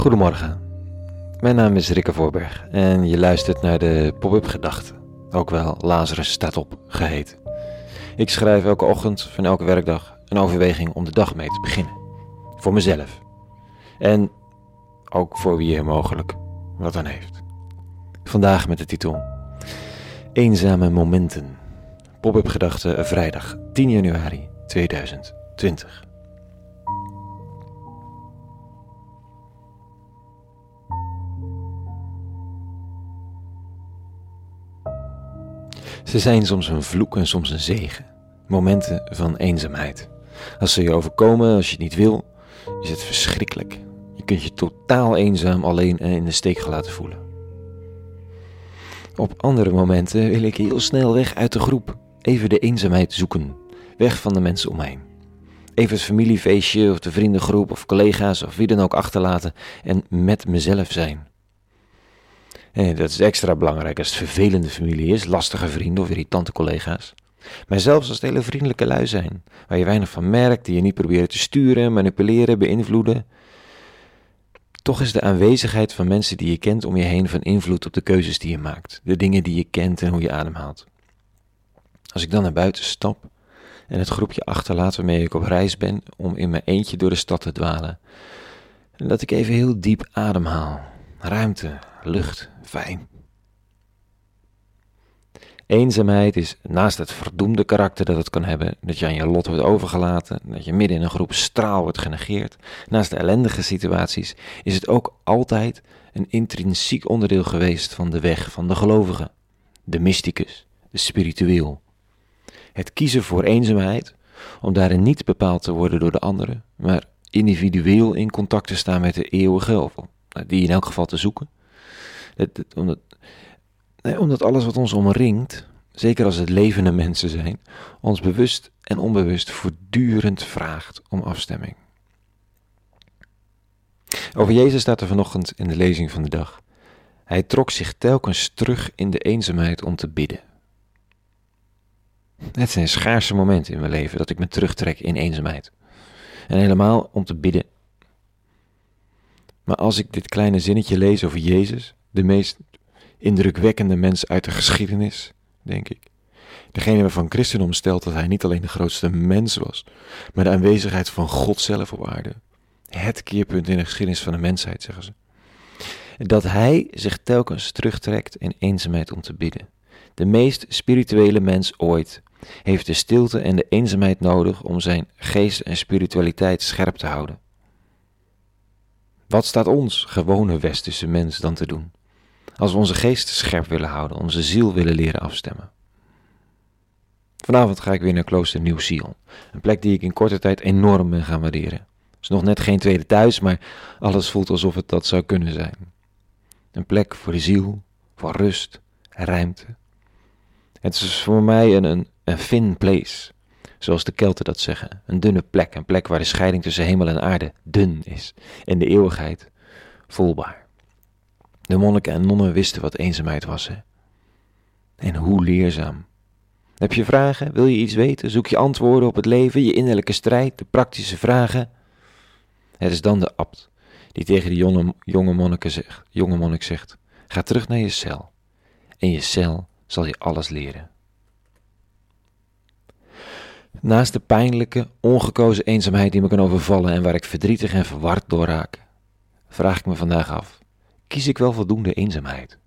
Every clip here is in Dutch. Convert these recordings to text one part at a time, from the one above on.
Goedemorgen, mijn naam is Rikke Voorberg en je luistert naar de Pop-up Gedachten, ook wel Lazarus staat op geheten. Ik schrijf elke ochtend van elke werkdag een overweging om de dag mee te beginnen. Voor mezelf. En ook voor wie er mogelijk wat aan heeft. Vandaag met de titel Eenzame Momenten. Pop-up Gedachten vrijdag 10 januari 2020. Ze zijn soms een vloek en soms een zegen. Momenten van eenzaamheid. Als ze je overkomen, als je het niet wil, is het verschrikkelijk. Je kunt je totaal eenzaam, alleen en in de steek gelaten voelen. Op andere momenten wil ik heel snel weg uit de groep. Even de eenzaamheid zoeken. Weg van de mensen om me heen. Even het familiefeestje of de vriendengroep of collega's of wie dan ook achterlaten en met mezelf zijn. En dat is extra belangrijk als het vervelende familie is, lastige vrienden of irritante collega's. Maar zelfs als het hele vriendelijke lui zijn, waar je weinig van merkt, die je niet proberen te sturen, manipuleren, beïnvloeden. Toch is de aanwezigheid van mensen die je kent om je heen van invloed op de keuzes die je maakt, de dingen die je kent en hoe je ademhaalt. Als ik dan naar buiten stap en het groepje achterlaat waarmee ik op reis ben om in mijn eentje door de stad te dwalen, en dat ik even heel diep ademhaal, ruimte, lucht, fijn. Eenzaamheid is naast het verdoemde karakter dat het kan hebben, dat je aan je lot wordt overgelaten, dat je midden in een groep straal wordt genegeerd, naast de ellendige situaties, is het ook altijd een intrinsiek onderdeel geweest van de weg van de gelovige, de mysticus, de spiritueel. Het kiezen voor eenzaamheid, om daarin niet bepaald te worden door de anderen, maar individueel in contact te staan met de eeuwige, of die in elk geval te zoeken, omdat, omdat alles wat ons omringt, zeker als het levende mensen zijn, ons bewust en onbewust voortdurend vraagt om afstemming. Over Jezus staat er vanochtend in de lezing van de dag. Hij trok zich telkens terug in de eenzaamheid om te bidden. Het zijn schaarse momenten in mijn leven dat ik me terugtrek in eenzaamheid. En helemaal om te bidden. Maar als ik dit kleine zinnetje lees over Jezus, de meest indrukwekkende mens uit de geschiedenis, denk ik. Degene waarvan christendom stelt dat hij niet alleen de grootste mens was, maar de aanwezigheid van God zelf op aarde. Het keerpunt in de geschiedenis van de mensheid, zeggen ze. Dat hij zich telkens terugtrekt in eenzaamheid om te bidden. De meest spirituele mens ooit heeft de stilte en de eenzaamheid nodig om zijn geest en spiritualiteit scherp te houden. Wat staat ons, gewone westerse mens, dan te doen? Als we onze geest scherp willen houden, onze ziel willen leren afstemmen. Vanavond ga ik weer naar klooster Nieuw-Sion. Een plek die ik in korte tijd enorm ben gaan waarderen. Het is nog net geen tweede thuis, maar alles voelt alsof het dat zou kunnen zijn. Een plek voor de ziel, voor rust en ruimte. Het is voor mij een, een, een thin place, zoals de Kelten dat zeggen. Een dunne plek, een plek waar de scheiding tussen hemel en aarde dun is en de eeuwigheid voelbaar. De monniken en nonnen wisten wat eenzaamheid was. En hoe leerzaam. Heb je vragen? Wil je iets weten? Zoek je antwoorden op het leven, je innerlijke strijd, de praktische vragen? Het is dan de abt die tegen de jonge, jonge, monniken zegt, jonge monnik zegt: Ga terug naar je cel. In je cel zal je alles leren. Naast de pijnlijke, ongekozen eenzaamheid die me kan overvallen en waar ik verdrietig en verward door raak, vraag ik me vandaag af: kies ik wel voldoende eenzaamheid?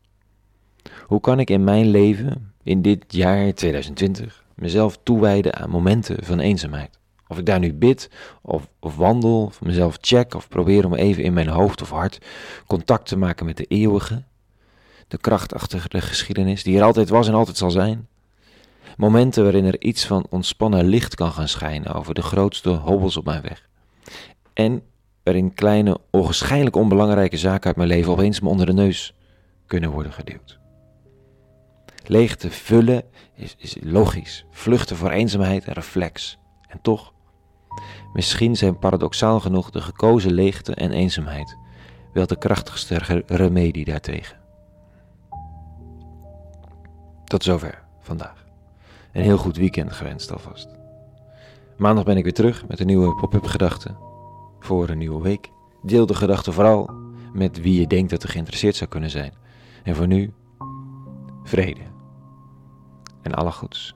Hoe kan ik in mijn leven, in dit jaar 2020, mezelf toewijden aan momenten van eenzaamheid? Of ik daar nu bid, of, of wandel, of mezelf check, of probeer om even in mijn hoofd of hart contact te maken met de eeuwige, de kracht achter de geschiedenis, die er altijd was en altijd zal zijn. Momenten waarin er iets van ontspannen licht kan gaan schijnen over de grootste hobbels op mijn weg. En waarin kleine, onwaarschijnlijk onbelangrijke zaken uit mijn leven opeens me onder de neus kunnen worden geduwd. Leegte vullen is, is logisch, vluchten voor eenzaamheid en reflex. En toch, misschien zijn paradoxaal genoeg de gekozen leegte en eenzaamheid wel de krachtigste remedie daartegen. Tot zover vandaag. Een heel goed weekend gewenst alvast. Maandag ben ik weer terug met een nieuwe pop-up gedachte voor een nieuwe week. Deel de gedachten vooral met wie je denkt dat er geïnteresseerd zou kunnen zijn. En voor nu, vrede. En alle goeds.